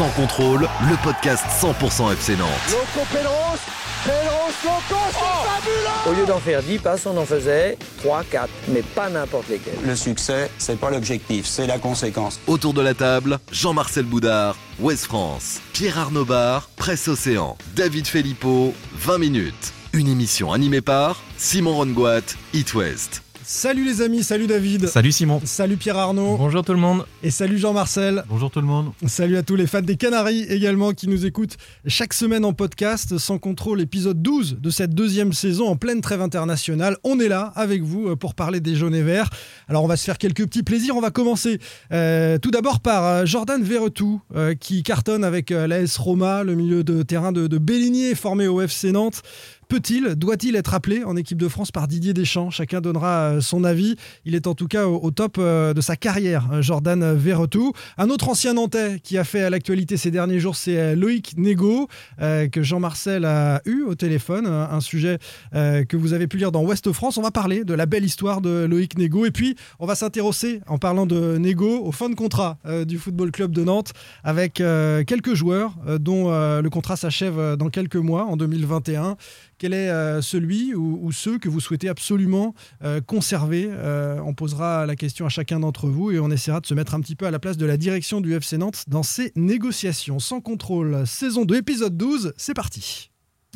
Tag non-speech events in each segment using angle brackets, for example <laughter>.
Sans contrôle, le podcast 100% FC Nantes. Loco Pedros, Pedros, Loco, c'est fabuleux Au lieu d'en faire 10 passes, on en faisait 3, 4, mais pas n'importe lesquels. Le succès, c'est pas l'objectif, c'est la conséquence. Autour de la table, Jean-Marcel Boudard, Ouest France, Pierre Arnaud Bar, Presse Océan, David Filippo, 20 minutes. Une émission animée par Simon Rongoat, It West. Salut les amis, salut David. Salut Simon. Salut Pierre Arnaud. Bonjour tout le monde. Et salut Jean-Marcel. Bonjour tout le monde. Salut à tous les fans des Canaries également qui nous écoutent chaque semaine en podcast. Sans contrôle, épisode 12 de cette deuxième saison en pleine trêve internationale. On est là avec vous euh, pour parler des jaunes et verts. Alors on va se faire quelques petits plaisirs. On va commencer euh, tout d'abord par euh, Jordan Verretou euh, qui cartonne avec euh, l'AS Roma, le milieu de terrain de, de Bélinier formé au FC Nantes. Peut-il, doit-il être appelé en équipe de France par Didier Deschamps? Chacun donnera euh, son avis. Il est en tout cas au, top euh, de sa carrière, euh, Jordan Verretou. Un autre ancien Nantais qui a fait l'actualité ces derniers jours, c'est Loïc Nego, que Jean-Marcel a eu au téléphone. Un, sujet que vous avez pu lire dans Ouest France. On va parler de la belle histoire de Loïc Nego. Et puis, on va s'intéresser, en parlant de Nego, au fin de contrat du Football Club de Nantes avec quelques joueurs dont le contrat s'achève dans quelques mois, en 2021 quel est euh, celui ou, ou ceux que vous souhaitez absolument euh, conserver? Euh, On posera la question à chacun d'entre vous et on essaiera de se mettre un petit peu à la place de la direction du FC Nantes dans ces négociations. Sans contrôle, saison 2, épisode 12, c'est parti.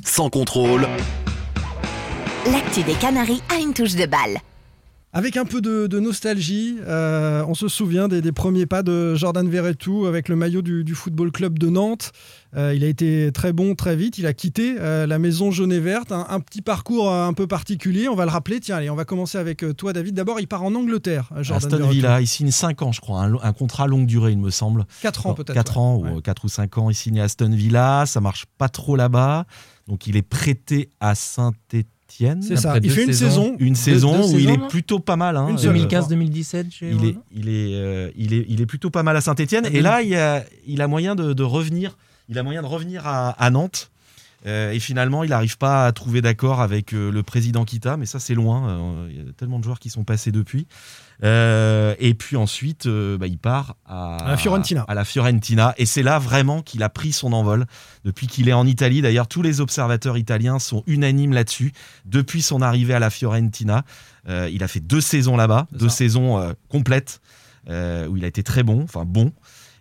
Sans contrôle, L'actu des Canaries a une touche de balle. Avec un peu de, de nostalgie, euh, on se souvient des, des premiers pas de Jordan Verretou avec le maillot du, du Football Club de Nantes. Euh, il a été très bon très vite. Il a quitté euh, la maison jaune et verte. Un, un petit parcours un peu particulier. On va le rappeler. Tiens, allez, on va commencer avec toi, David. D'abord, il part en Angleterre. Jordan Aston. Villa, il signe 5 ans, je crois, un, un contrat longue durée, il me semble. 4 ans peut-être. 4 ouais. ans, ou 4 ou 5 ans, il signe à Aston Villa, ça marche pas trop là-bas. Donc il est prêté à Saint-Étienne. C'est ça. Il fait une saison. Une saison deux où il est plutôt pas mal. hein. Une seule. Euh, 2015-2017 chez il est, il, est, euh, il, est, il est plutôt pas mal à Saint-Etienne. Et là, il a, il a moyen de, de revenir. Il a moyen de revenir à, à Nantes. Euh, et finalement, il n'arrive pas à trouver d'accord avec euh, le président Kita, mais ça, c'est loin. Euh, Il y a tellement de joueurs qui sont passés depuis. Et puis ensuite, bah, il part à, À la Fiorentina. à la Fiorentina. Et c'est là vraiment qu'il a pris son envol. Depuis qu'il est en Italie, d'ailleurs, tous les observateurs italiens sont unanimes là-dessus. Depuis son arrivée à la Fiorentina, il a fait deux saisons là-bas, deux ça. saisons complètes, euh, où il a été très bon, enfin bon.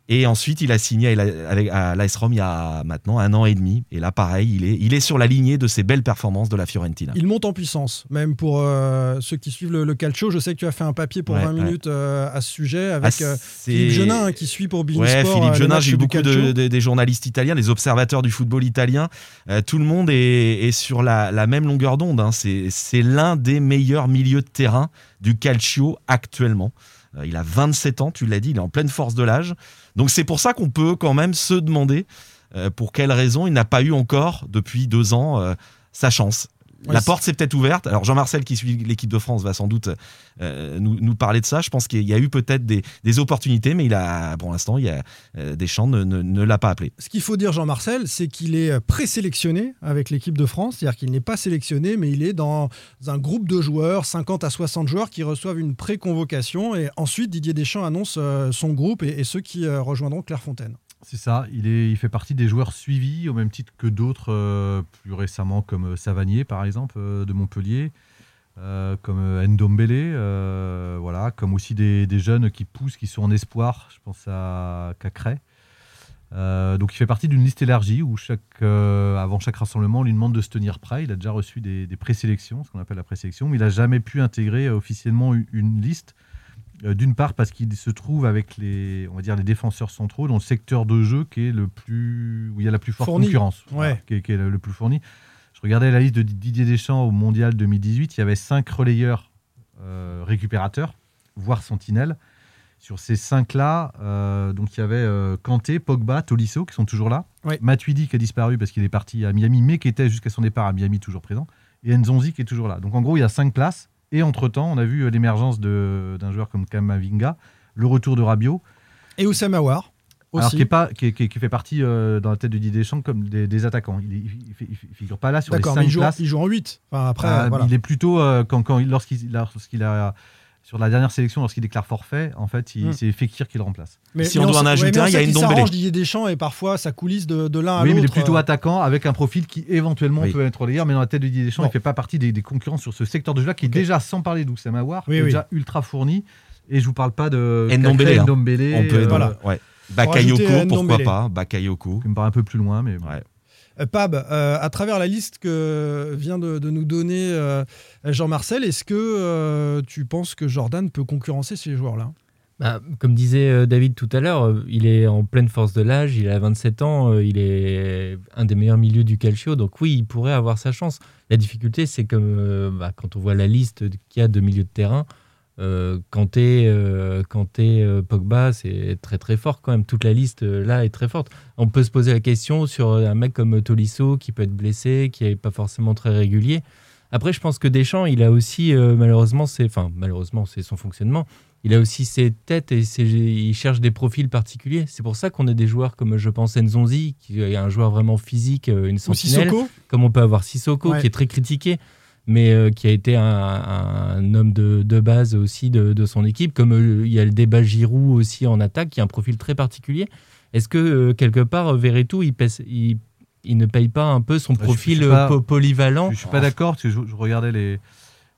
Et ensuite, il a signé à la- avec- à l'AS Rome il y a maintenant un an et demi. Et là, pareil, il est, il est sur la lignée de ses belles performances de la Fiorentina. Il monte en puissance, même pour euh, ceux qui suivent le, le calcio. Je sais que tu as fait un papier pour Ouais, 20 ouais. minutes euh, à ce sujet avec Ah, euh, c'est- Philippe Genin hein, qui suit pour Bein Ouais, Sport. euh, Philippe Genin, j'ai eu beaucoup de, calcio. de- des journalistes italiens, des observateurs du football italien. Euh, tout le monde est, est sur la, la même longueur d'onde. hein. C'est l'un des meilleurs milieux de terrain du calcio actuellement. Euh, il a 27 ans, tu l'as dit, il est en pleine force de l'âge. Donc c'est pour ça qu'on peut quand même se demander euh, pour quelle raison il n'a pas eu encore, depuis deux ans, euh, sa chance. La porte s'est peut-être ouverte. Alors Jean-Marcel qui suit l'équipe de France va sans doute euh, nous, nous parler de ça. Je pense qu'il y a eu peut-être des, des opportunités, mais il a, pour l'instant, il y a euh, Deschamps ne, ne, ne l'a pas appelé. Ce qu'il faut dire, Jean-Marcel, c'est qu'il est présélectionné avec l'équipe de France, c'est-à-dire qu'il n'est pas sélectionné, mais il est dans un groupe de joueurs, 50 à 60 joueurs, qui reçoivent une pré-convocation. Et ensuite, Didier Deschamps annonce euh, son groupe et, et ceux qui rejoindront Clairefontaine. C'est ça, il, fait partie des joueurs suivis au même titre que d'autres euh, plus récemment, comme euh, Savanier par exemple, euh, de Montpellier, comme Ndombele, voilà, comme aussi des, jeunes qui poussent, qui sont en espoir, je pense à Cacré. Donc il fait partie d'une liste élargie où avant chaque rassemblement, on lui demande de se tenir prêt. Il a déjà reçu des, présélections, ce qu'on appelle la présélection, mais il n'a jamais pu intégrer officiellement une liste. Euh, D'une part parce qu'il se trouve avec les, on va dire, les défenseurs centraux dans le secteur de jeu qui est le plus, où il y a la plus forte Fourni. concurrence, Ouais. Voilà, qui, est, qui est le, le plus fourni. Je regardais la liste de Didier Deschamps au Mondial 2018, il y avait cinq relayeurs euh, récupérateurs, voire sentinelles. Sur ces cinq-là, euh, donc il y avait euh, Kanté, Pogba, Tolisso qui sont toujours là. Ouais. Matuidi qui a disparu parce qu'il est parti à Miami, mais qui était jusqu'à son départ à Miami toujours présent. Et Nzonzi qui est toujours là. Donc en gros, il y a cinq places. Et entre-temps, on a vu euh, l'émergence d'un joueur comme Kamavinga, le retour de Rabiot, Et Oussama Aouar alors qui, est pas, qui, est- qui est- qui fait partie euh, dans la tête de Didier Deschamps comme des, des attaquants. Il, il figure pas là sur les D'accord, cinq mais il joue, places. il joue en 8. Enfin, après, Ah, voilà. Il est plutôt, euh, quand, quand il- lorsqu'il lorsqu'il a sur la dernière sélection, lorsqu'il déclare forfait, en fait, il- Mm. c'est Fekir qui le remplace. Mais, Si mais on doit en ajouter un, il y a Ndombele. s'arrange Didier Deschamps et parfois ça coulisse de, de l'un à Oui, mais il est l'autre. plutôt euh, attaquant avec un profil qui éventuellement Oui. peut être relayeur, mais dans la tête de Didier Deschamps, Bon. il fait pas partie des, des concurrents sur ce secteur de jeu-là qui est déjà, sans parler d'Oussama Aouar, Oui, est oui. déjà ultra fourni. Et je vous parle pas de Ndombele, hein. On peut euh, voilà. ouais. Bakayoko, pourquoi pas Bakayoko. qui me paraît un peu plus loin, mais. Ouais. Euh, Pab, euh, à travers la liste que vient de, nous donner euh, Jean-Marcel, est-ce que tu penses que Jordan peut concurrencer ces joueurs-là? Bah, comme disait David tout à l'heure, il est en pleine force de l'âge, il a 27 ans, il est un des meilleurs milieux du calcio, donc oui, il pourrait avoir sa chance. La difficulté, c'est euh, bah, quand on voit la liste qu'il y a de milieux de terrain, euh, Kanté, euh, Kanté, euh, Pogba, c'est très très fort quand même. Toute la liste euh, là est très forte. On peut se poser la question sur un mec comme Tolisso qui peut être blessé, qui n'est pas forcément très régulier. Après, je pense que Deschamps, il a aussi euh, malheureusement, c'est, enfin malheureusement, c'est son fonctionnement. Il a aussi ses têtes et ses- il cherche des profils particuliers. C'est pour ça qu'on a des joueurs comme je pense Nzonzi, qui est un joueur vraiment physique, euh, une Ou sentinelle Sissoko comme on peut avoir Sissoko, Ouais. qui est très critiqué, mais euh, qui a été un, un homme de, de base aussi de, de son équipe, comme euh, il y a le débat Giroud aussi en attaque, qui a un profil très particulier. Est-ce que euh, quelque part, Verretou, il, pèse- il, il ne paye pas un peu son je- je profil pas- polyvalent? Je, je suis pas d'accord parce que je, je regardais les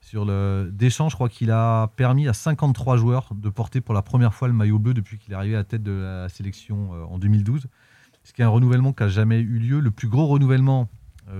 sur le Deschamps, je crois qu'il a permis à 53 joueurs de porter pour la première fois le maillot bleu depuis qu'il est arrivé à la tête de la sélection en 2012. Ce qui est un renouvellement qui n'a jamais eu lieu. Le plus gros renouvellement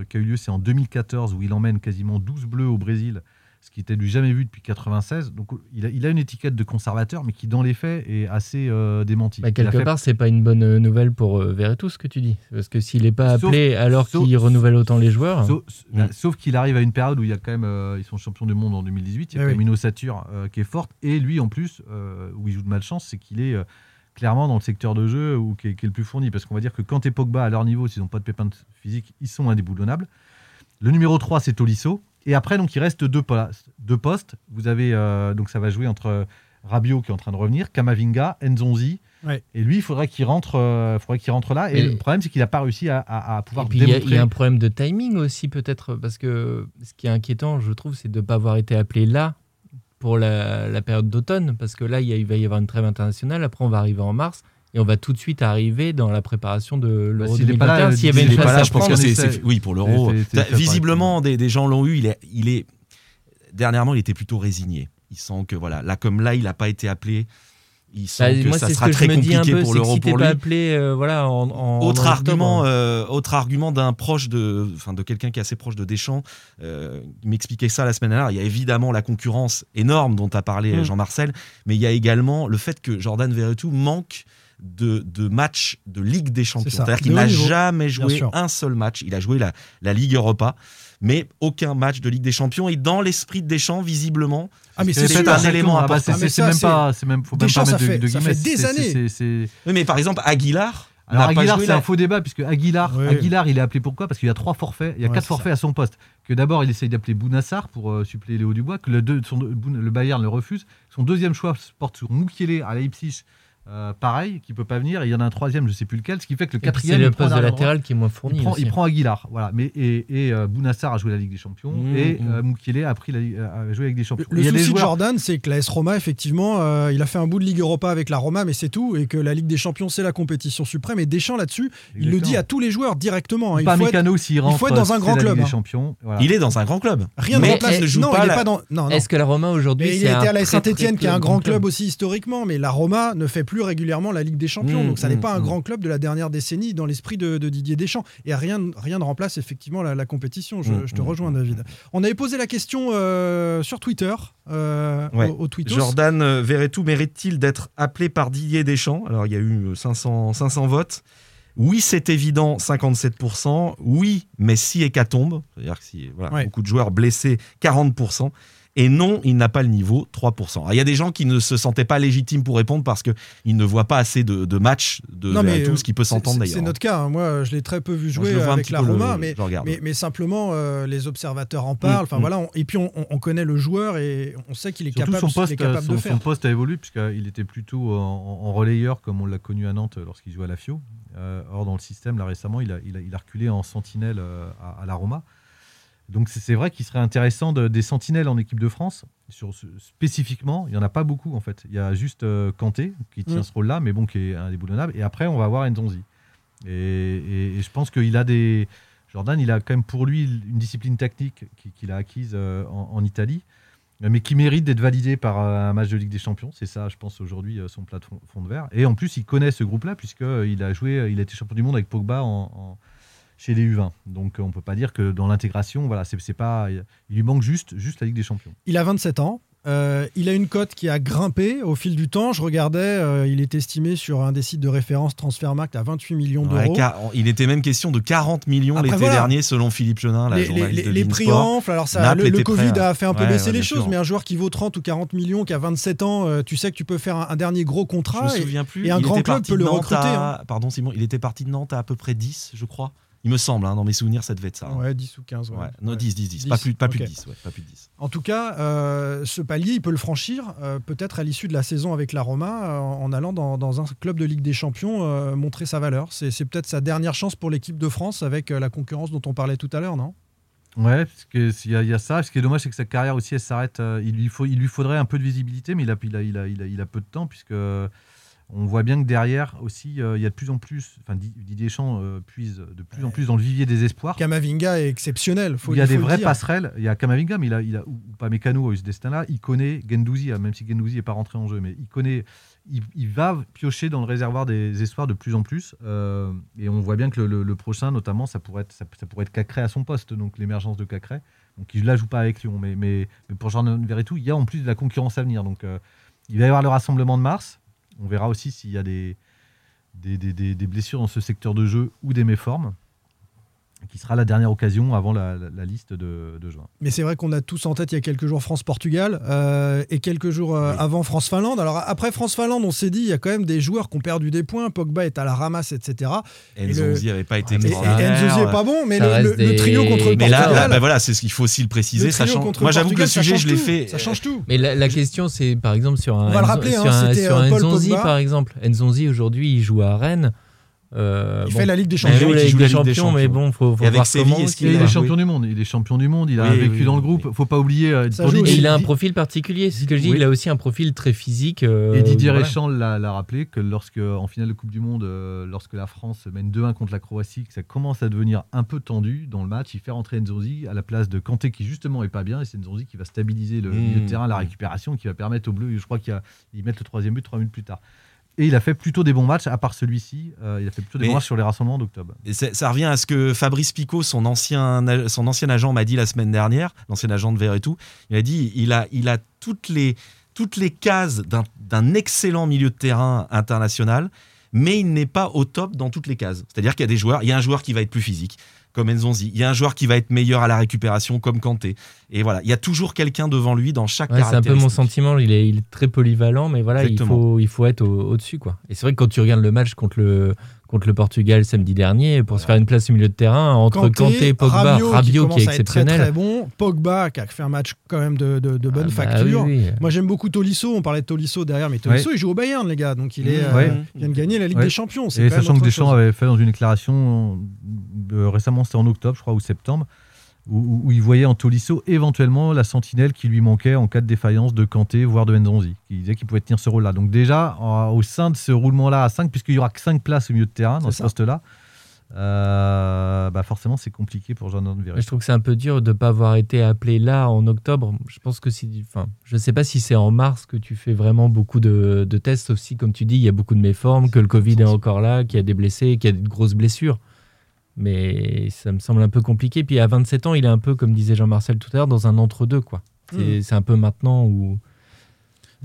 qui a eu lieu, c'est en 2014 où il emmène quasiment 12 bleus au Brésil, ce qui était du jamais vu depuis 96. Donc il a, il a une étiquette de conservateur, mais qui dans les faits est assez euh, démentie. Bah, quelque fait- part, c'est pas une bonne euh, nouvelle pour euh, Verretou, ce que tu dis. Parce que s'il n'est pas Sauf- appelé alors qu'il renouvelle autant les joueurs. Sauf, Mm. bah, sauf qu'il arrive à une période où il y a quand même, euh, ils sont champions du monde en 2018, il y a Eh quand même une ossature euh, qui est forte. Et lui, en plus, euh, où il joue de malchance, c'est qu'il est euh, clairement dans le secteur de jeu où, qui, est, qui est le plus fourni. Parce qu'on va dire que quand et Pogba, à leur niveau, s'ils n'ont pas de pépins de physique, ils sont indéboulonnables. Le numéro 3, c'est Tolisso. Et après, donc, il reste deux, postes. deux postes. Vous avez, euh, donc ça va jouer entre Rabiot qui est en train de revenir, Kamavinga, Nzonzi. Ouais. Et lui, il faudrait qu'il rentre, euh, faudrait qu'il rentre là. Et le problème, c'est qu'il n'a pas réussi à, à- à pouvoir il y, y a un problème de timing aussi peut-être parce que ce qui est inquiétant, je trouve, c'est de ne pas avoir été appelé là pour la, la période d'automne parce que là il, y a- il va y avoir une trêve internationale. Après on va arriver en mars et on va tout de suite arriver dans la préparation de l'Euro Bah, s'il est pas là, 2021. S'il y avait une là, à je pense que c'est, oui pour l'euro. Visiblement, des, des gens l'ont eu. Il est, il est dernièrement, il était plutôt résigné. Il sent que voilà, là comme là, il n'a pas été appelé. Il Bah, moi ça ce sera que je très dis un compliqué peu, pour l'euro pour lui. pas appelé, euh, voilà, en, en- Autre en argument, euh, autre argument d'un proche de, enfin de quelqu'un qui est assez proche de Deschamps, euh, m'expliquait ça la semaine dernière. Il y a évidemment la concurrence énorme dont a parlé Mm. Jean-Marcel, mais il y a également le fait que Jordan Verretou manque de, de matchs de Ligue des Champions. C'est-à-dire qu'il n'a jamais joué un seul match. Il a joué la, la Ligue Europa, mais aucun match de Ligue des Champions. Et dans l'esprit de Deschamps, visiblement, Ah, mais C'est un élément Ah bah, important. c'est- Ah, c'est même pas, c'est même, faut même Deschamps, pas ça mettre de- fait- de ça fait des années. Oui, mais par exemple, Aguilar. Alors Aguilar, c'est la- un faux débat puisque Aguilar, Oui. Aguilar, il est appelé pourquoi? Parce qu'il y a trois forfaits, il y a Ouais, quatre forfaits à son poste. Que d'abord il essaye d'appeler Bounassar pour euh, suppléer Léo Dubois, que le, deux- son- le Bayern le refuse. Son deuxième choix se porte sur Mukiele à Leipzig, euh, pareil, qui peut pas venir. Et il y en a un troisième, je sais plus lequel, ce qui fait que le quatrième, c'est il le prend poste de latéral qui est moins fourni. Il prend, aussi. il prend Aguilar, voilà. Mais et, et euh, Bounassar a joué la Ligue des Champions Mmh, et mmh. euh, a pris la, a joué avec des champions. Le Il y a des souci de Jordan, c'est que la S Roma, effectivement, euh, il a fait un bout de Ligue Europa avec la Roma, mais c'est tout, et que la Ligue des Champions, c'est la compétition suprême. Et Deschamps, là-dessus, il le dit à tous les joueurs directement. hein. Il Pas faut être- Mécano s'il rentre. faut être dans un grand la club, Ligue hein. des Champions. Voilà. Il est dans un grand club. Rien mais ne remplace. il ne joue non, pas il. Est-ce que la Roma aujourd'hui il était à la Saint-Etienne, qui est un grand club aussi historiquement, mais la Roma ne fait plus régulièrement la Ligue des Champions. Mmh, donc ça n'est mmh, pas un mmh. grand club de la dernière décennie dans l'esprit de, de Didier Deschamps. Et rien, rien ne remplace effectivement la, la compétition. Je, je te rejoins. David. On avait posé la question euh, sur Twitter, euh, Ouais. au. Jordan euh, Verretou mérite-t-il d'être appelé par Didier Deschamps? Alors, il y a eu 500, 500 votes. Oui, c'est évident, 57%. Oui, mais si hécatombe, c'est-à-dire que si voilà, Ouais. beaucoup de joueurs blessés, 40%. Et non, il n'a pas le niveau, 3%. Alors, il y a des gens qui ne se sentaient pas légitimes pour répondre parce qu'ils ne voient pas assez de, de matchs de Non, mais, tout ce qui peut c'est- s'entendre d'ailleurs. C'est notre cas. hein. Moi, je l'ai très peu vu jouer avec la le- Roma, mais, simplement, euh, les observateurs en parlent. Enfin mm. voilà. on- et puis on, on- on connaît le joueur et on sait qu'il est Surtout capable, son poste, qu'il est capable son, de son faire. poste a évolué puisqu'il était plutôt en, en relayeur comme on l'a connu à Nantes lorsqu'il jouait à la Fio. Euh, or dans le système là récemment il a, il a, il a reculé en sentinelle euh, à, à la Roma. Donc c'est vrai qu'il serait intéressant de- des sentinelles en équipe de France. Sur ce- spécifiquement, il n'y en a pas beaucoup en fait. Il y a juste euh, Kanté qui tient Mm. ce rôle-là, mais bon, qui est indéboulonnable. Et après, on va avoir Nzonzi. Et, et- et je pense qu'il a des. Jordan, il a quand même pour lui une discipline technique qui- qu'il a acquise euh, en, en Italie, mais qui mérite d'être validée par euh, un match de Ligue des Champions. C'est ça, je pense, aujourd'hui, euh, son plat de fond, de verre. Et en plus, il connaît ce groupe-là, puisqu'il a joué, il a été champion du monde avec Pogba en- en, chez les U20. Donc on peut pas dire que dans l'intégration, voilà, c'est pas, il lui manque juste, juste la Ligue des Champions. Il a 27 ans. Euh, il a une cote qui a grimpé au fil du temps. Je regardais, euh, il est estimé sur un des sites de référence Transfermarkt à 28 millions d'euros. il était même question de 40 millions l'été voilà. dernier, selon Philippe Chenin, la les, journaliste les- de les prix enflent. Alors ça, Naples le, Covid prêt, a fait un peu Ouais, baisser ouais, les choses, sûr. mais un joueur qui vaut 30 ou 40 millions, qui a 27 ans, euh, tu sais que tu peux faire un, un dernier gros Je contrat. me et- souviens plus. et un il grand club peut le recruter, hein. à- Pardon Simon, il était parti de Nantes à à peu près 10, je crois. Il me semble, hein, dans mes souvenirs, ça devait être ça. hein. Ouais, 10 ou 15. ouais. Ouais. Non, Ouais. 10, 10, 10. 10, Pas plus, pas plus ok. de 10. ouais, pas plus de 10. En tout cas, euh, ce palier, il peut le franchir euh, peut-être à l'issue de la saison avec la Roma euh, en allant dans, dans un club de Ligue des Champions euh, montrer sa valeur. C'est c'est peut-être sa dernière chance pour l'équipe de France avec euh, la concurrence dont on parlait tout à l'heure, non? Ouais, parce que s'il y, y a ça. Ce qui est dommage, c'est que sa carrière aussi, elle s'arrête. euh, il, lui faut, il lui faudrait un peu de visibilité, mais il a, il a, il a, il a, il a peu de temps, puisque euh, on voit bien que derrière aussi, euh, il y a de plus en plus. Enfin, Di- Didier Deschamps euh, puise de plus en plus dans le vivier des espoirs. Kamavinga est exceptionnel. Faut, il y a des vraies passerelles. Il y a Kamavinga, mais il a, il a ou pas Mécano a eu ce destin-là. Il connaît Gendouzi, hein, même si Gendouzi n'est pas rentré en jeu, mais il connaît. Il, il va piocher dans le réservoir des espoirs de plus en plus. euh, et on voit bien que le, le- le prochain, notamment, ça pourrait être, ça, ça pourrait être Cacré à son poste, donc l'émergence de Cacré. Donc il ne la joue pas avec Lyon, mais, mais, mais pour Jordan Verretou, il y a en plus de la concurrence à venir. Donc euh, il va y avoir le rassemblement de mars. On verra aussi s'il y a des, blessures dans ce secteur de jeu ou des méformes, qui sera la dernière occasion avant la, la- la liste de, de juin. Mais c'est vrai qu'on a tous en tête il y a quelques jours France-Portugal euh, et quelques jours euh, avant France-Finlande. Alors après France-Finlande, on s'est dit il y a quand même des joueurs qui ont perdu des points. Pogba est à la ramasse, etc. Nzonzi n'avait pas été et extraordinaire. Nzonzi est pas bon, mais le, trio contre le Mais là, Portugal. là, bah voilà, c'est ce qu'il faut aussi le préciser. le ça change- Moi, j'avoue que le sujet, je l'ai tout. fait. Ça change tout. Mais la, la question, c'est par exemple sur un, On va le Enzo- rappeler, hein, un, sur euh, un Paul Nzonzi, Pogba. par exemple. Nzonzi, aujourd'hui, il joue à Rennes. Euh, Il bon. fait la Ligue des Il Champions. joue oui, la qui Ligue joue des la Ligue des Champions, mais bon, faut, faut Et avec voir Séville, comment. est-ce Et qu'il il a est joué champion du monde? Il est champion du monde. Il a Oui, vécu oui, dans le groupe. oui. Faut pas oublier. euh, il a un profil particulier. C'est ce que je dis. Oui. Il a aussi un profil très physique. euh, Et Didier voilà. Deschamps l'a rappelé que lorsque, en finale de Coupe du Monde, euh, lorsque la France mène 2-1 contre la Croatie, que ça commence à devenir un peu tendu dans le match, il fait rentrer Nzonzi à la place de Kanté qui justement est pas bien et c'est Nzonzi qui va stabiliser le Mmh. milieu de terrain, la récupération, qui va permettre aux Bleus, je crois qu'ils mettent le troisième but trois minutes plus tard. Et il a fait plutôt des bons matchs, à part celui-ci, euh, il a fait plutôt des Mais- bons matchs sur les rassemblements d'octobre. Et ça revient à ce que Fabrice Picot, son ancien, son ancien agent, m'a dit la semaine dernière, l'ancien agent de Verretou. Il a dit il a, il a toutes, les, toutes les cases d'un- d'un excellent milieu de terrain international, mais il n'est pas au top dans toutes les cases. C'est-à-dire qu'il y a des joueurs, il y a un joueur qui va être plus physique, comme Nzonzi. Il y a un joueur qui va être meilleur à la récupération, comme Kanté. Et voilà, il y a toujours quelqu'un devant lui dans chaque Ouais, c'est un peu mon sentiment. Il est, il est très polyvalent, mais voilà, il faut, il faut être au- au-dessus. quoi. Et c'est vrai que quand tu regardes le match contre le, contre le Portugal samedi dernier, pour se faire une place au milieu de terrain, entre Kanté, Pogba, Rabiot, Rabiot, qui, est être très, exceptionnel. très bon, Pogba qui a fait un match quand même de, de- de bonne Ah bah facture. oui, oui. Moi j'aime beaucoup Tolisso, on parlait de Tolisso derrière, mais Tolisso il joue au Bayern les gars, donc il est, Mmh, euh, ouais. il vient de gagner la Ligue Ouais. des Champions. c'est Et sachant que Deschamps chose. avait fait dans une déclaration euh, récemment, c'était en octobre, je crois, ou septembre, où, où- où il voyait en Tolisso éventuellement la sentinelle qui lui manquait en cas de défaillance de Kanté, voire de Nzonzi. Il disait qu'il pouvait tenir ce rôle-là. Donc déjà, en- au sein de ce roulement-là à 5, puisqu'il y aura que 5 places au milieu de terrain dans ce poste-là, euh, bah forcément c'est compliqué pour Jordan Verret. je trouve que c'est un peu dur de ne pas avoir été appelé là en octobre. Je pense que si, enfin, je ne sais pas si c'est en mars que tu fais vraiment beaucoup de, de tests, sauf si, comme tu dis, il y a beaucoup de méformes, que le Covid est encore là, qu'il y a des blessés, qu'il y a de grosses blessures. Mais ça me semble un peu compliqué. Puis à 27 ans, il est un peu, comme disait Jean-Marcel tout à l'heure, dans un entre-deux. quoi. C'est c'est un peu maintenant où.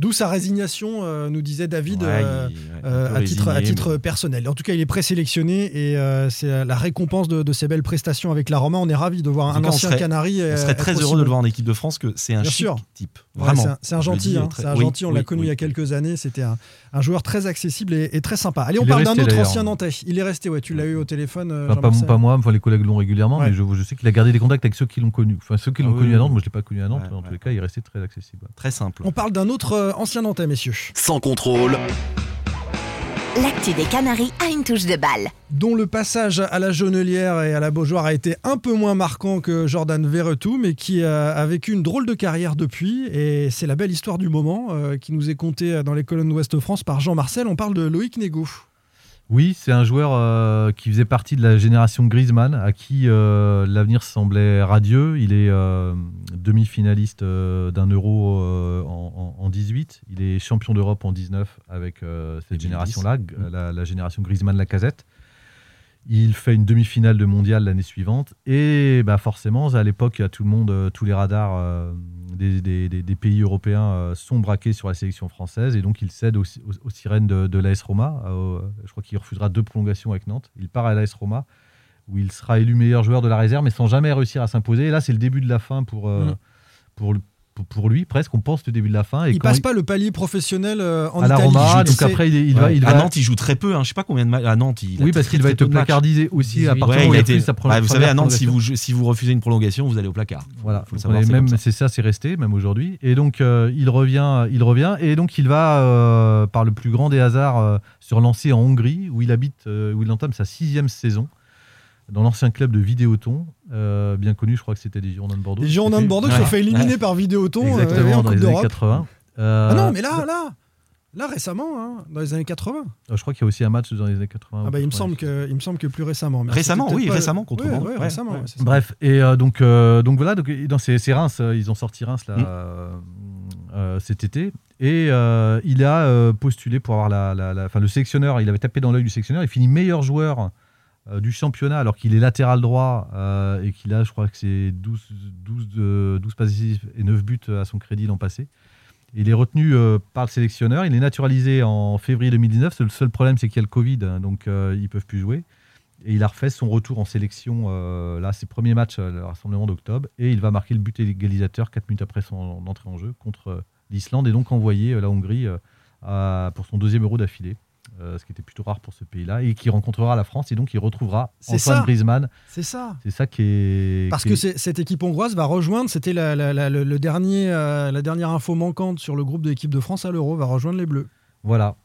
D'où sa résignation, euh, nous disait David, Ouais, euh, il- ouais, un euh, à titre, personnel. En tout cas, il est présélectionné et euh, c'est la récompense de, de ses belles prestations avec la Roma. On est ravis de voir un on ancien serait- Canari. On serait très heureux de le voir en équipe de France, que c'est un Bien chic sûr. type. Ouais, Vraiment. c'est un- gentil, hein, très- un oui, gentil. On l'a connu oui. il y a quelques années. C'était un, un joueur très accessible et, et très sympa. Allez, on Il parle d'un autre ancien Nantais. Il est resté, ouais. Tu l'as eu au téléphone. Enfin, pas, moi, enfin, les collègues l'ont régulièrement, mais je, je sais qu'il a gardé des contacts avec ceux qui l'ont connu. Enfin, ceux qui Ah l'ont oui, connu à. Nantes, moi je l'ai pas connu à Nantes, mais en tous les cas, il est resté très accessible. Très simple. On parle d'un autre ancien Nantais, messieurs. Sans contrôle. L'actu des Canaries a une touche de balle. dont le passage à la Jaunelière et à la Beaujoire a été un peu moins marquant que Jordan Verretou, mais qui a, a vécu une drôle de carrière depuis. Et c'est la belle histoire du moment euh, qui nous est contée dans les colonnes d'Ouest France par Jean-Marcel. On parle de Loïc Négo. Oui, c'est un joueur euh, qui faisait partie de la génération Griezmann, à qui euh, l'avenir semblait radieux. Il est euh, demi-finaliste d'un euro en, en- en 18. Il est champion d'Europe en 19 avec cette 2010. génération-là, g- la, la génération Griezmann-Lacazette. Il fait une demi-finale de mondial l'année suivante. Et bah, forcément, à l'époque, a tout le monde, euh, tous les radars euh, des, des- des- des pays européens euh, sont braqués sur la sélection française. Et donc, il cède aux, aux- aux sirènes de, de l'AS Roma. Euh, je crois qu'il refusera deux prolongations avec Nantes. Il part à l'AS Roma, où il sera élu meilleur joueur de la réserve, mais sans jamais réussir à s'imposer. Et là, c'est le début de la fin pour, euh, Mm. le- pour, pour lui, presque. On pense le début de la fin. Et Il passe pas le palier professionnel euh, en à la Italie. Roma, donc après, il, il va. Ouais. Il à va Nantes, il joue très peu. Hein. Je sais pas combien de matchs. À Nantes, il oui, parce qu'il va être placardisé aussi à 18. partir Ouais, du où a il a été- sa première vous savez, à Nantes, si vous, si vous refusez une prolongation, vous allez au placard. Voilà, Faut le savoir, même, c'est ça, c'est resté, même aujourd'hui. Et donc, euh, il, revient, il revient, et donc il va, euh, par le plus grand des hasards, euh, se relancer en Hongrie, où il habite, euh, où il entame sa sixième saison, dans l'ancien club de Vidéoton, euh, bien connu, je crois que c'était des Girondins de Bordeaux. Les Girondins de Bordeaux qui se Ouais. sont fait éliminer par Vidéoton euh, Exactement, en dans Coupe les années d'Europe. 80. Euh, Ah non, mais là, là, là récemment, hein, dans les années 80. euh, Je crois qu'il y a aussi un match dans les années 80. Ah bah, il, me 90. semble que, il me semble que plus récemment. mais Récemment, oui, pas- récemment, contre Ouais, Bordeaux. ouais, Ouais, récemment. Bref, et euh, donc, euh, donc voilà, donc, dans c'est c'est Reims, euh, ils ont sorti Reims là, Mm. cet été, et euh, il a euh, postulé pour avoir la, la- la- enfin le sélectionneur, il avait tapé dans l'œil du sélectionneur, il finit meilleur joueur euh, du championnat alors qu'il est latéral droit euh, et qu'il a, je crois que c'est 12, 12, euh, 12 passes et 9 buts à son crédit l'an passé. Il est retenu euh, par le sélectionneur, il est naturalisé en février 2019, le seul problème c'est qu'il y a le Covid, hein, donc euh, ils peuvent plus jouer. Et il a refait son retour en sélection, euh, là, ses premiers matchs, euh, le rassemblement d'octobre. Et il va marquer le but égalisateur 4 minutes après son entrée en jeu contre euh, l'Islande et donc envoyer euh, la Hongrie euh, pour son deuxième euro d'affilée. Euh, ce qui était plutôt rare pour ce pays-là. Et qui rencontrera la France et donc il retrouvera Antoine ça. Griezmann. C'est ça. C'est ça qui est. Parce qui que est- cette équipe hongroise va rejoindre, c'était la, la- la- le, le dernier, euh, la dernière info manquante sur le groupe de l'équipe de France à l'Euro, va rejoindre les Bleus. Voilà.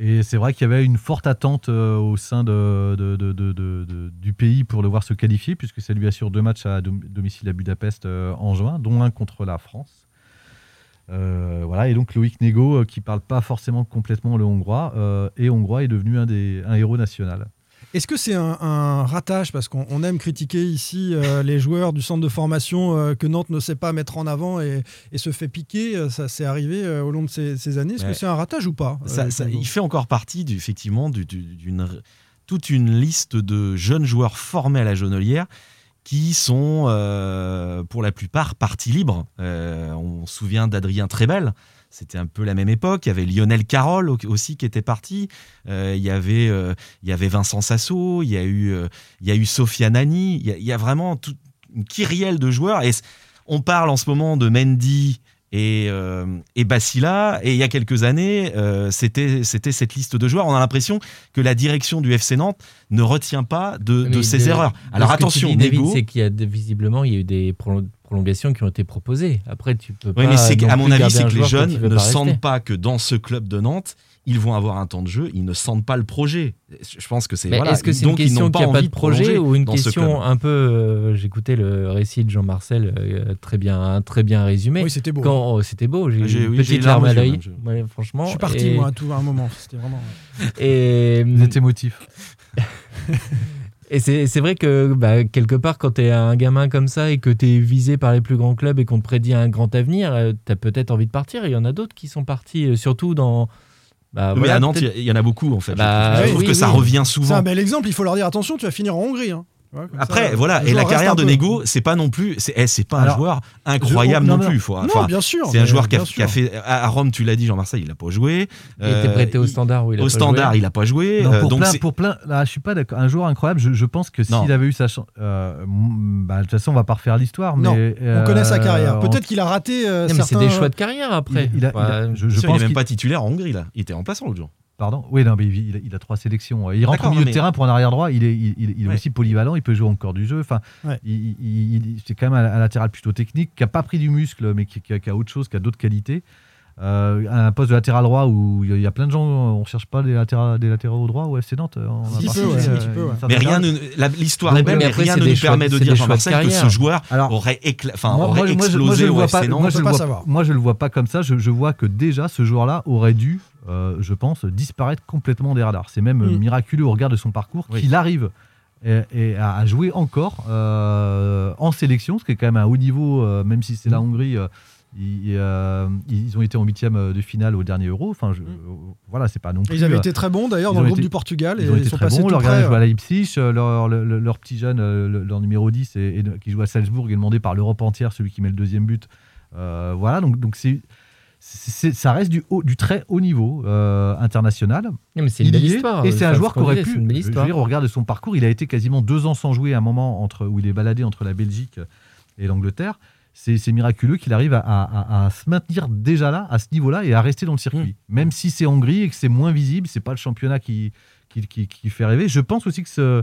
Et c'est vrai qu'il y avait une forte attente euh, au sein de, de- de- du pays pour le voir se qualifier, puisque ça lui assure deux matchs à dom- domicile à Budapest en juin, dont un contre la France. Euh, voilà, et donc Loïc Nego, euh, qui parle pas forcément complètement le hongrois, euh, et hongrois est devenu un, des, un héros national. Est-ce que c'est un, un ratage? Parce qu'on on aime critiquer ici euh, <laughs> les joueurs du centre de formation euh, que Nantes ne sait pas mettre en avant et, et se fait piquer. Ça s'est arrivé euh, au long de ces, ces années. Est-ce Ouais. que c'est un ratage ou pas? Ça- ça- il fait encore partie, du, effectivement, du- du- d'une toute une liste de jeunes joueurs formés à la Jaunelière qui sont, euh, pour la plupart, partis libres. Euh, on se souvient d'Adrien Trébel. C'était un peu la même époque. Il y avait Lionel Carroll au- aussi qui était parti. Euh, il, y avait, il y avait Vincent Sasso. Il y a eu, il y a eu Sofia Nani. Il y a, vraiment toute une kyrielle de joueurs. Et on parle en ce moment de Mendy et, euh, et il y a quelques années, euh, c'était cette liste de joueurs. On a l'impression que la direction du FC Nantes ne retient pas de, de- erreurs. Alors attention, c'est qu'il y a visiblement il y a eu des prolong- prolongations qui ont été proposées. Après, tu peux Oui, pas. mais plus mon avis, c'est que les jeunes ne sentent pas que dans ce club de Nantes, ils vont avoir un temps de jeu. Ils ne sentent pas le projet. Je pense que c'est voilà. est-ce que c'est une question n'ont qu'il n'y a pas de projet ou une question un peu euh, J'écoutais le récit de Jean-Marcel, euh, très bien, très bien résumé. Oui, c'était beau. Quand oh, c'était beau, j'ai eu une petite larme à l'œil. Ouais, franchement. Je suis parti, et- moi, à tout à un moment. C'était vraiment. Et, <laughs> Vous êtes émotif. <laughs> Et c'est c'est vrai que bah, quelque part, quand tu es un gamin comme ça et que tu es visé par les plus grands clubs et qu'on te prédit un grand avenir, tu as peut-être envie de partir. Il y en a d'autres qui sont partis, euh, surtout dans. Bah, Mais voilà, à Nantes, il y, en a beaucoup en fait. je Bah, trouve. Je oui, trouve oui, que ça revient C'est souvent. un bel exemple. Il faut leur dire attention, tu vas finir en Hongrie. hein. Après, ça, voilà, et la carrière de. Nego, c'est pas non plus, c'est eh, c'est pas un joueur incroyable je- non, non, plus. non. Faut, Non, enfin, bien sûr. c'est un joueur qui a, a fait à Rome, tu l'as dit, Jean-Marcel, il a pas joué. Il était Euh, prêté au standard où il a Au pas standard, joué. il a pas joué. Non, euh, pour, donc plein, c'est- pour plein, là, je suis pas d'accord. Un joueur incroyable, je, je pense que s'il avait eu sa chance. euh, bah, de toute façon, on va pas refaire l'histoire. Non, mais, On connaît sa carrière. en- Peut-être qu'il a raté euh, Non, mais c'est certains- des choix de carrière après. Je, pense même pas titulaire en Hongrie là. Il était remplaçant l'autre jour. Pardon Oui, non, mais il, il a, trois sélections. Il rentre au milieu de terrain pour un arrière droit. Il est, il, il- il est Ouais. aussi polyvalent. Il peut jouer encore du jeu. Enfin, Ouais. c'est quand même un, un latéral plutôt technique qui a pas pris du muscle, mais qui, qui a, qui a autre chose, qui a d'autres qualités. Euh, un poste de latéral droit où il y a plein de gens, on ne cherche pas des, latéraux, des latéraux droits au FC Nantes. On petit peu, ouais, peu, ouais. Mais rien ne- l'histoire est belle, mais rien ne nous choix- permet de dire, Jean-Marcel, que ce joueur Alors, aurait, écla- enfin, Moi- aurait moi, explosé moi, au FC Nantes. moi, je On le vois- le pas comme ça. Je, je vois que déjà, ce joueur-là aurait dû, euh, je pense, disparaître complètement des radars. C'est même Mm. miraculeux au regard de son parcours Oui. qu'il arrive et, et à, à jouer encore euh, en sélection, ce qui est quand même un haut niveau, euh, même si c'est la Hongrie. euh, ils, euh, ils ont été en huitième de finale au dernier Euro. Enfin, je, Mm. voilà, c'est pas non plus. Ils avaient été très bons d'ailleurs dans le groupe été- du Portugal ils ont été sont très passés bons. Leur gardien joue à Leipzig. Leur, leur, petit jeune, le- leur numéro 10, et, et de- qui joue à Salzbourg, est demandé par l'Europe entière, celui qui met le deuxième but. Euh, voilà, donc donc c'est. Ça reste du, haut, du très haut niveau euh, international. Mais c'est une belle histoire. Et c'est un joueur qui aurait pu. Une belle je veux dire, au regard de son parcours, il a été quasiment deux ans sans jouer à un moment entre, où il est baladé entre la Belgique et l'Angleterre. C'est miraculeux qu'il arrive à, à- à- à se maintenir déjà là, à ce niveau-là, et à rester dans le circuit. Même si c'est Hongrie et que c'est moins visible, c'est pas le championnat qui, qui, qui- qui fait rêver. Je pense aussi que ce-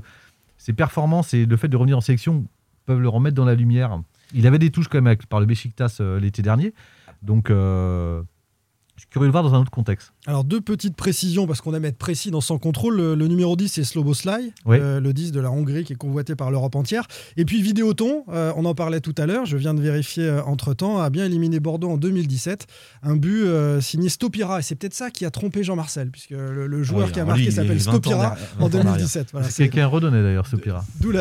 ses performances et le fait de revenir en sélection peuvent le remettre dans la lumière. Il avait des touches quand même avec- par le Besiktas euh, l'été dernier. Donc, euh, je suis curieux de le voir dans un autre contexte. Alors deux petites précisions parce qu'on aime être précis dans son contrôle. Le, le numéro 10 c'est Sloboslai, Oui. euh, le 10 de la Hongrie qui est convoité par l'Europe entière. Et puis Vidéoton, euh, on en parlait tout à l'heure, je viens de vérifier entre temps, a bien éliminé Bordeaux en 2017. Un but euh, signé Stopira et c'est peut-être ça qui a trompé Jean-Marcel puisque le, le joueur Oui, qui a marqué s'appelle est 20 ans Stopira derrière- 20 en ans derrière. 2017. Voilà, C'est quelqu'un redonné d'ailleurs, ce Pira. <laughs> D'où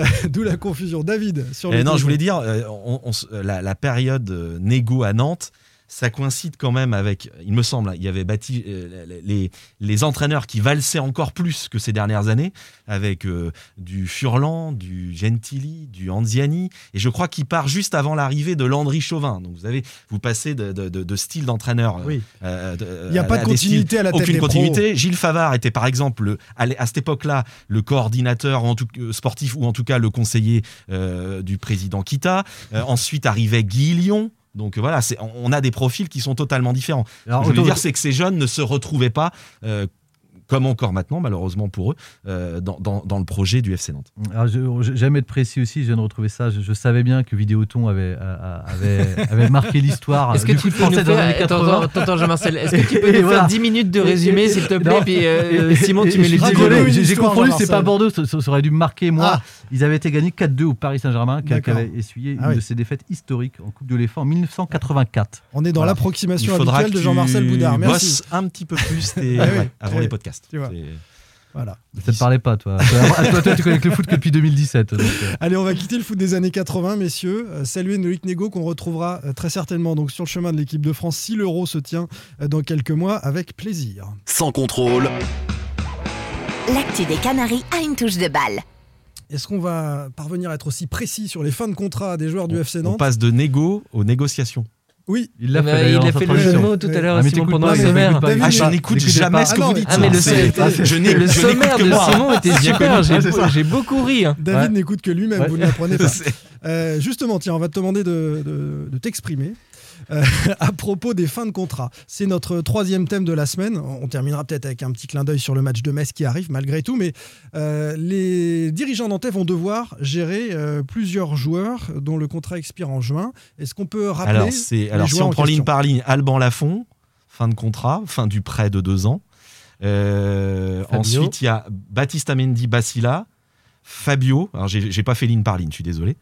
la, confusion. David, sur Eh le non, je voulais dire, euh, on- on s- la, la période euh, négo à Nantes, ça coïncide quand même avec, il me semble, hein, il y avait bâti euh, les, les entraîneurs qui valsaient encore plus que ces dernières années, avec euh, du Furlan, du Gentili, du Anziani, et je crois qu'il part juste avant l'arrivée de Landry Chauvin. Donc vous avez, vous passez de, de- de- de style d'entraîneur. euh, Oui. Il n'y a pas de continuité à la tête aucune des pros. continuité. Gilles Favard était par exemple le- à, cette époque-là le coordinateur en tout, sportif ou en tout cas le conseiller du président Kita. Ensuite arrivait Guy Lyon. Donc voilà, on a des profils qui sont totalement différents. Alors, Ce que je veux dire, c'est que ces jeunes ne se retrouvaient pas, euh, comme encore maintenant, malheureusement pour eux, euh, dans, dans- dans le projet du FC Nantes. Alors, je- je- J'aime être précis aussi, je viens de retrouver ça. Je, je savais bien que Vidéoton <laughs> avait, marqué l'histoire Est-ce que tu peux nous français dans les faire. Attends, 80. attends, Jean-Marcel, est-ce que tu <laughs> peux nous voilà. faire 10 minutes de résumé, s'il te plaît non. Puis euh, Et- Simon, et- tu mets et- les j'ai j'ai- confondu, c'est pas Bordeaux, ça, ça aurait dû me marquer moi. Ah. Ils avaient été gagnés 4-2 au Paris Saint-Germain, qui, avait essuyé Ah une oui. de ses défaites historiques en Coupe de l'EFA en 1984. On est dans Voilà. L'approximation faudra habituelle de Jean-Marcel Boudard. Merci. un petit peu plus <laughs> Ah avant les podcasts. Tu vois. Voilà. Ça ne te parlait pas, toi. toi, <laughs> toi, toi, tu connais que le foot que depuis 2017. donc, euh. Allez, on va quitter le foot des années 80, messieurs. Euh, saluer Loïc Nego qu'on retrouvera euh, très certainement donc sur le chemin de l'équipe de France si l'Euro se tient euh, dans quelques mois avec plaisir. Sans contrôle, L'actu des Canaries a une touche de balle. Est-ce qu'on va parvenir à être aussi précis sur les fins de contrat des joueurs du FC On Nantes? passe de négo aux négociations. Oui. Il l'a fait, il a fait le jeu de mots tout à l'heure, Ah, mais Simon, pendant pas, le sommaire. Ah, je n'écoute jamais pas. ce Ah que vous mais- dites. Ah, mais le, sommaire- je n'ai- le je sommaire n'écoute que de moi. Simon était super, j'ai beaucoup ri. hein. David Ouais. n'écoute que lui-même, Ouais. vous ne l'apprenez <laughs> pas. Euh, justement, tiens, on va te demander de, de- de t'exprimer. Euh, <laughs> à propos des fins de contrat. C'est notre troisième thème de la semaine. On terminera peut-être avec un petit clin d'œil sur le match de Metz qui arrive malgré tout, mais euh, les dirigeants nantais vont devoir gérer euh, plusieurs joueurs dont le contrat expire en juin. Est-ce qu'on peut rappeler Alors, c'est, les alors si on en prend ligne par ligne, Alban Lafont, fin de contrat, fin du prêt de deux ans. Euh, ensuite, il y a Baptiste Mendy, Basila, Fabio. Alors, j'ai, j'ai pas fait ligne par ligne, je suis désolé.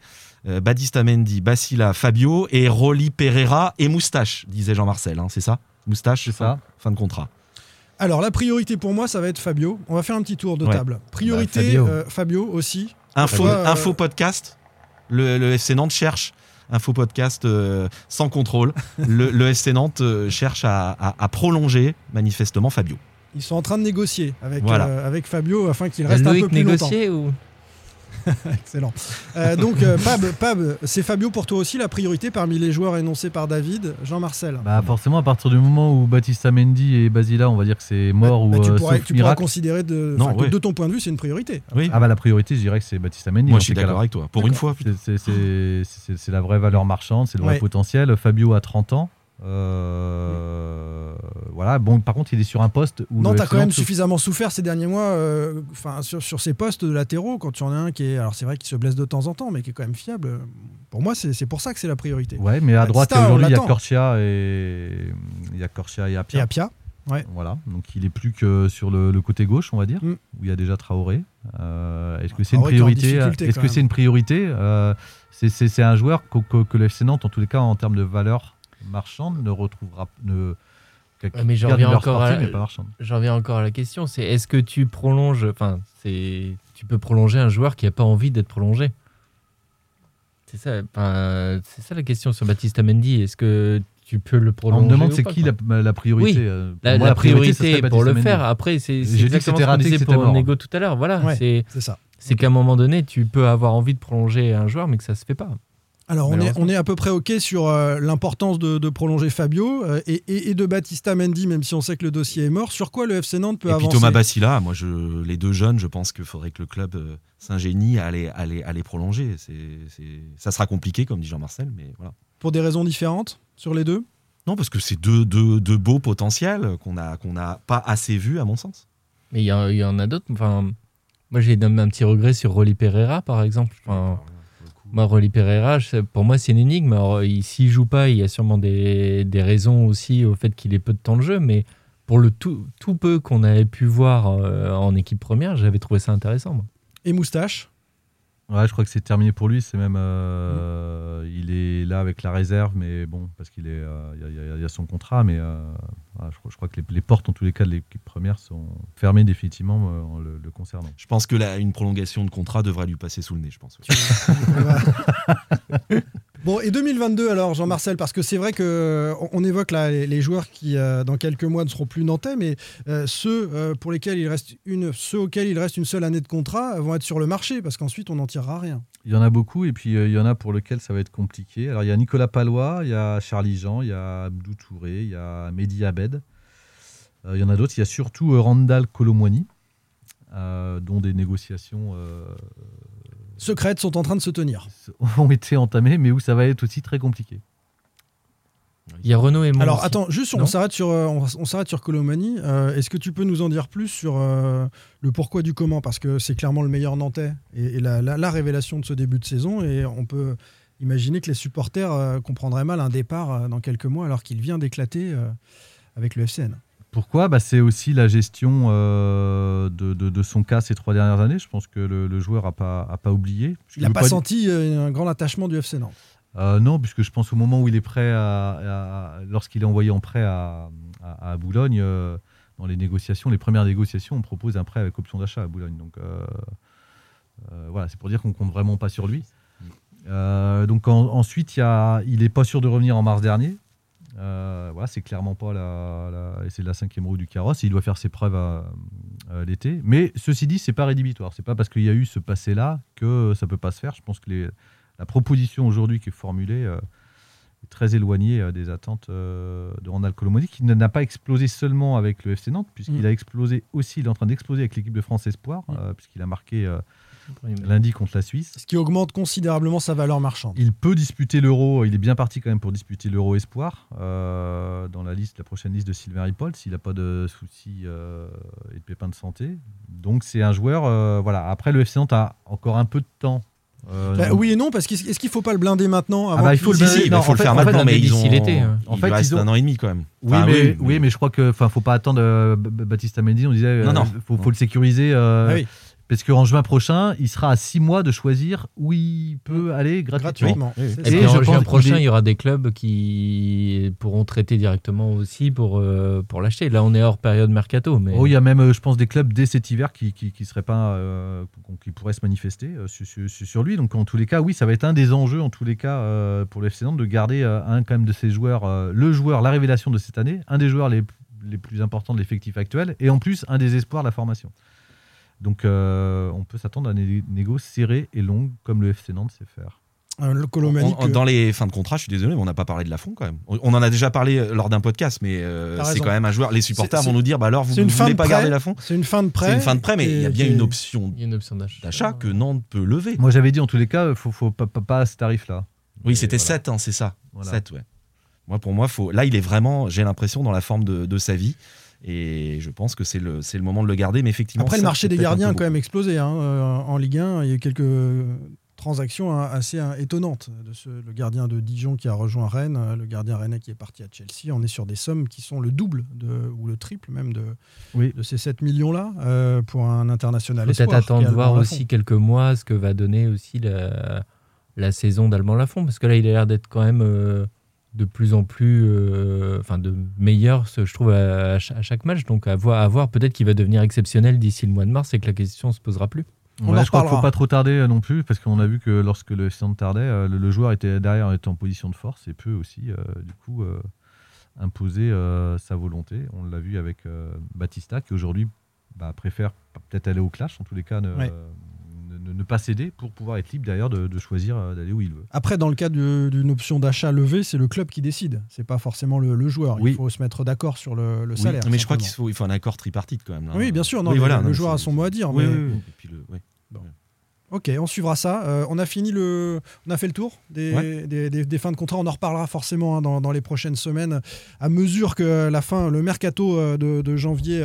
Euh, Baptiste Mendy, Basila, Fabio et Rolly Pereira et Moustache, disait Jean-Marcel. hein, c'est ça Moustache, C'est fin, ça. fin de contrat. Alors, la priorité pour moi, ça va être Fabio. On va faire un petit tour de Ouais. table. Priorité, Bah, Fabio. euh, Fabio aussi. Info, euh, info podcast. Le, le FC Nantes cherche. Info podcast euh, sans contrôle. Le, le FC Nantes euh, cherche à, à- à prolonger manifestement Fabio. Ils sont en train de négocier avec, Voilà. euh, avec Fabio afin qu'il reste un peu plus longtemps. négocié ou <laughs> Excellent. Euh, donc, euh, Pab, Pab, c'est Fabio pour toi aussi la priorité parmi les joueurs énoncés par David, Jean-Marcel? Bah forcément, à partir du moment où Baptista Mendy et Basila, on va dire que c'est mort Bah, ou tu euh, pourrais, sauf tu pourras miracle. considérer de, Non, ouais. de ton point de vue, c'est une priorité. Oui. Ah bah la priorité, je dirais que c'est Baptista Mendy. Moi, je suis d'accord avec toi. Pour une fois. C'est- la vraie valeur marchande, c'est le vrai Ouais. potentiel. Fabio a 30 ans. Euh, Voilà. Bon, par contre, il est sur un poste où. Non, t'as quand même suffisamment souffert ces derniers mois euh, sur, sur ces postes de latéraux, quand tu en as un qui est. Alors, c'est vrai qu'il se blesse de temps en temps, mais qui est quand même fiable. Pour moi, c'est pour ça que c'est la priorité. Ouais, mais à droite, Batista, on aujourd'hui, il y a. Corsia et il y a Corsia et Apia. Et Apia Ouais. Voilà, donc il est plus que sur le, le côté gauche, on va dire, Mm. où il y a déjà Traoré. Euh, Est-ce que c'est une est priorité Est-ce que c'est une priorité C'est un joueur que, que- que le FC Nantes, en tous les cas, en termes de valeur marchande, ne retrouvera. Ne, mais j'en valeur encore à- sportive, mais pas marchande. J'en reviens encore à la question, c'est est-ce que tu prolonges, enfin, c'est, tu peux prolonger un joueur qui n'a pas envie d'être prolongé? C'est ça, enfin, c'est ça la question sur Baptiste Mendy. Est-ce que tu peux le On prolonger me demande c'est pas, qui la, la priorité Oui, euh, pour la, moi, la priorité, pour le faire. Après, c'est c'est J'ai dit que exactement c'était ce qu'on disait pour mort. Nego tout à l'heure. Voilà, Ouais. c'est C'est ça. c'est qu'à un moment donné, tu peux avoir envie de prolonger un joueur, mais que ça se fait pas. Alors, on est, on est à peu près OK sur euh, l'importance de, de prolonger Fabio euh, et, et- et de Batista Mendy, même si on sait que le dossier est mort. Sur quoi le FC Nantes peut Et puis avancer? Thomas Bassila, moi, je, les deux jeunes, je pense qu'il faudrait que le club euh, s'ingénie à les, à les- à les prolonger. C'est, c'est- ça sera compliqué, comme dit Jean-Marcel, mais voilà. Pour des raisons différentes sur les deux? Non, parce que c'est deux, deux, deux beaux potentiels qu'on n'a qu'on n'a pas assez vus, à mon sens. Mais il y, en- il y en a d'autres. Enfin, moi, j'ai un, un petit regret sur Rolly Pereira, par exemple. Enfin, moi, Rolly Pereira, pour moi, c'est une énigme. Alors, il- s'il joue pas, il y a sûrement des, des raisons aussi au fait qu'il ait peu de temps de jeu. Mais pour le tout, tout peu qu'on avait pu voir euh, en équipe première, j'avais trouvé ça intéressant. Et Moustache? Ouais, je crois que c'est terminé pour lui. C'est même, euh, il est là avec la réserve, mais bon, parce qu'il est, euh, il y, a- y y son contrat, mais euh, voilà, je, crois- je crois que les, les portes, en tous les cas, de l'équipe première sont fermées définitivement euh, en le, le concernant. Je pense que là, une prolongation de contrat devrait lui passer sous le nez, je pense. <laughs> Et 2022 alors, Jean-Marcel, parce que c'est vrai que on- on évoque là les, joueurs qui, euh, dans quelques mois, ne seront plus nantais, mais euh, ceux euh, pour lesquels il reste une, ceux auxquels il reste une seule année de contrat euh, vont être sur le marché, parce qu'ensuite on n'en tirera rien. Il y en a beaucoup, et puis euh, il y en a pour lesquels ça va être compliqué. Alors il y a Nicolas Palois, il y a Charlie Jean, il y a Abdou Touré, il y a Mehdi Abed. Euh, il y en a d'autres. Il y a surtout euh, Randall Colomwani, euh, dont des négociations euh, Secrètes sont en train de se tenir. ont été entamées, mais où ça va être aussi très compliqué. Il y a Renaud et moi. Alors aussi. attends, juste on s'arrête sur euh, on, on s'arrête sur Colomani. Euh, Est-ce que tu peux nous en dire plus sur euh, le pourquoi du comment? Parce que c'est clairement le meilleur nantais et, et la, la- la révélation de ce début de saison, et on peut imaginer que les supporters euh, comprendraient mal un départ euh, dans quelques mois alors qu'il vient d'éclater euh, avec le FCN. Pourquoi bah, C'est aussi la gestion euh, de, de- de son cas ces trois dernières années. Je pense que le, le joueur n'a pas, a pas oublié. Il n'a pas, senti euh, un grand attachement du FC Nantes. Euh, non, puisque je pense au moment où il est prêt à, à- lorsqu'il est envoyé en prêt à, Boulogne, euh, dans les négociations, les premières négociations, on propose un prêt avec option d'achat à Boulogne. Donc voilà, c'est pour dire qu'on compte vraiment pas sur lui. Donc en- ensuite, il y a- il n'est pas sûr de revenir en mars dernier. Euh, voilà, c'est clairement pas la, c'est la cinquième roue du carrosse. Il doit faire ses preuves à, à l'été. Mais ceci dit, c'est pas rédhibitoire. C'est pas parce qu'il y a eu ce passé-là que ça peut pas se faire. Je pense que les, la proposition aujourd'hui qui est formulée euh, est très éloignée euh, des attentes euh, de Randall Colomoni, qui n'a pas explosé seulement avec le FC Nantes, puisqu'il Mm. a explosé aussi, il est en train d'exploser avec l'équipe de France Espoir, Mm. euh, puisqu'il a marqué euh, lundi contre la Suisse. Ce qui augmente considérablement sa valeur marchande. Il peut disputer l'Euro, il est bien parti quand même pour disputer l'Euro Espoir euh, dans la liste, la prochaine liste de Sylvain Ripoll, s'il n'a pas de soucis euh, et de pépins de santé. Donc c'est un joueur, euh, voilà. Après le FC Nantes a encore un peu de temps. euh, Bah, oui et non, parce qu'est-ce est-ce qu'il faut pas le blinder maintenant avant bah, il qu'il- faut le Si, blinder. si, il Non, faut en le fait- faire en maintenant, mais ils ont... l'été, hein. En il fait, reste ils ont- un an et demi quand même. Oui, Enfin, mais, oui, mais je crois que enfin faut pas attendre euh, Baptiste Mendy, on disait euh, Non, non. faut, faut le sécuriser euh, Ah oui, parce qu'en juin prochain, il sera à six mois de choisir où il peut aller gratuitement. gratuitement. Et, ça. Et puis en juin prochain, est- il y aura des clubs qui pourront traiter directement aussi pour, euh, pour l'acheter. Là, on est hors période mercato. Mais... Oh, il y a même, euh, je pense, des clubs dès cet hiver qui, qui, qui seraient pas, euh, qui pourraient se manifester euh, sur, sur- lui. Donc, en tous les cas, oui, ça va être un des enjeux, en tous les cas, euh, pour le FC Nantes, de garder euh, un quand même de ces joueurs, euh, le joueur, la révélation de cette année, un des joueurs les, les plus importants de l'effectif actuel, et en plus un des espoirs de la formation. Donc, euh, on peut s'attendre à des négos serrées et longues, comme le FC Nantes sait faire. Euh, le Colomani On- que- Dans les fins de contrat, je suis désolé, mais on n'a pas parlé de Lafont quand même. On on en a déjà parlé euh, lors d'un podcast, mais euh, c'est quand même un joueur. Les supporters C'est- vont nous dire, bah alors vous c'est une ne fin voulez de pas prêt. garder Lafont C'est une fin de prêt. C'est une fin de prêt, mais il y a bien une option Il y a une option d'achat. d'achat que Nantes peut lever. Moi, j'avais dit, en tous les cas, il faut, faut pas, pas- pas à ce tarif-là. Oui, Et c'était voilà. 7, c'est ça. Voilà. 7, ouais. Moi, pour moi, faut... là, il est vraiment, j'ai l'impression, dans la forme de, de sa vie. Et je pense que c'est le, c'est le moment de le garder. Mais effectivement, Après, le marché des gardiens a quand même explosé hein, euh, en Ligue 1. Il y a eu quelques transactions hein, assez hein, étonnantes. De ce, le gardien de Dijon qui a rejoint Rennes, euh, le gardien rennais qui est parti à Chelsea. On est sur des sommes qui sont le double de, ou le triple même de, Oui. de ces 7 millions-là euh, pour un international. Peut-être attendre de voir aussi quelques mois ce que va donner aussi la, la saison d'Alban Lafont. Parce que là, il a l'air d'être quand même euh, de plus en plus, euh, enfin, de meilleur, je trouve, à, à ch- à chaque match. Donc, à voir, à voir peut-être qu'il va devenir exceptionnel d'ici le mois de mars et que la question se posera plus. On Ouais, je crois qu'il ne faut pas trop tarder euh, non plus, parce qu'on a vu que lorsque le Nantes tardait, euh, le, le joueur était derrière, était en position de force et peut aussi, euh, du coup, euh, imposer euh, sa volonté. On l'a vu avec euh, Batista, qui aujourd'hui bah, préfère peut-être aller au clash, en tous les cas, ne, Ouais. Ne- pas céder pour pouvoir être libre derrière de, de choisir euh, d'aller où il veut. Après, dans le cas d'une option d'achat levée, c'est le club qui décide. C'est pas forcément le, le joueur. Oui. Il faut se mettre d'accord sur le, le Oui, salaire. mais je crois qu'il faut, il faut un accord tripartite quand même. là. Oui, bien sûr. Non, Oui, mais voilà, le non, joueur a son mot à dire. Mais-. Et puis le-. Ok, on suivra ça. Euh, on a fini le, on a fait le tour des, Ouais. des, des- des fins de contrat. On en reparlera forcément hein, dans, dans les prochaines semaines, à mesure que la fin, le mercato euh, de, de janvier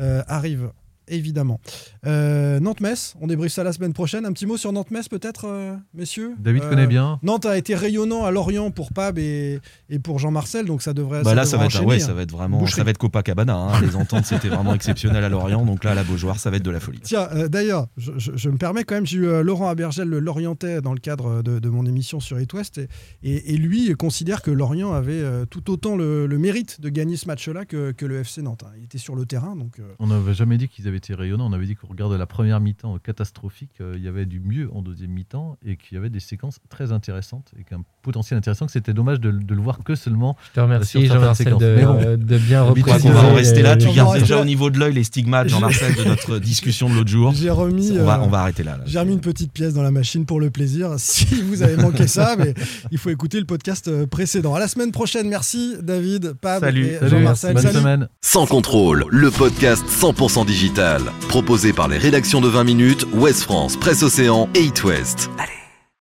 euh, arrive. Évidemment. Euh, Nantes-Metz, on débriefe ça la semaine prochaine. Un petit mot sur Nantes-Metz peut-être, euh, messieurs David Euh, connaît bien. Nantes a été rayonnant à Lorient pour Pab et, et pour Jean-Marcel, donc ça devrait. Bah là, ça va, être, ouais, ça hein. va être vraiment, Boucherie. ça va être Copacabana. hein. Les ententes, c'était vraiment exceptionnel à Lorient. Donc là, à la Beaujoire, ça va être de la folie. Tiens, d'ailleurs, je, je- je me permets quand même, j'ai eu Laurent Abergel, le Lorientais, dans le cadre de, de mon émission sur It West, et, et- et lui considère que Lorient avait tout autant le, le mérite de gagner ce match-là que, que le FC Nantes. hein. Il était sur le terrain, donc On n'avait jamais dit qu'ils avaient été rayonnants. On avait dit qu'au regard de la première mi-temps catastrophique, euh, il y avait du mieux en deuxième mi-temps et qu'il y avait des séquences très intéressantes et qu'un potentiel intéressant, que c'était dommage de, de le voir que seulement. Je te remercie, certaines Jean-Marcel, de, bon. euh, de bien D'habitude, Je crois repréciser. qu'on va en rester là. Tu on gardes déjà au niveau de l'œil les stigmates, <laughs> Jean-Marcel, de notre discussion de l'autre jour. j'ai remis. On va, euh, on va arrêter là. là. J'ai remis une petite pièce dans la machine pour le plaisir, <laughs> si vous avez manqué ça, mais il faut écouter le podcast euh, précédent. À la semaine prochaine, merci David, Pab Salut. et Salut, Jean-Marcel. bonne Salut. semaine. Sans contrôle, le podcast 100% digital. Proposé par les rédactions de 20 minutes, Ouest France, Presse Océan et It West. Allez,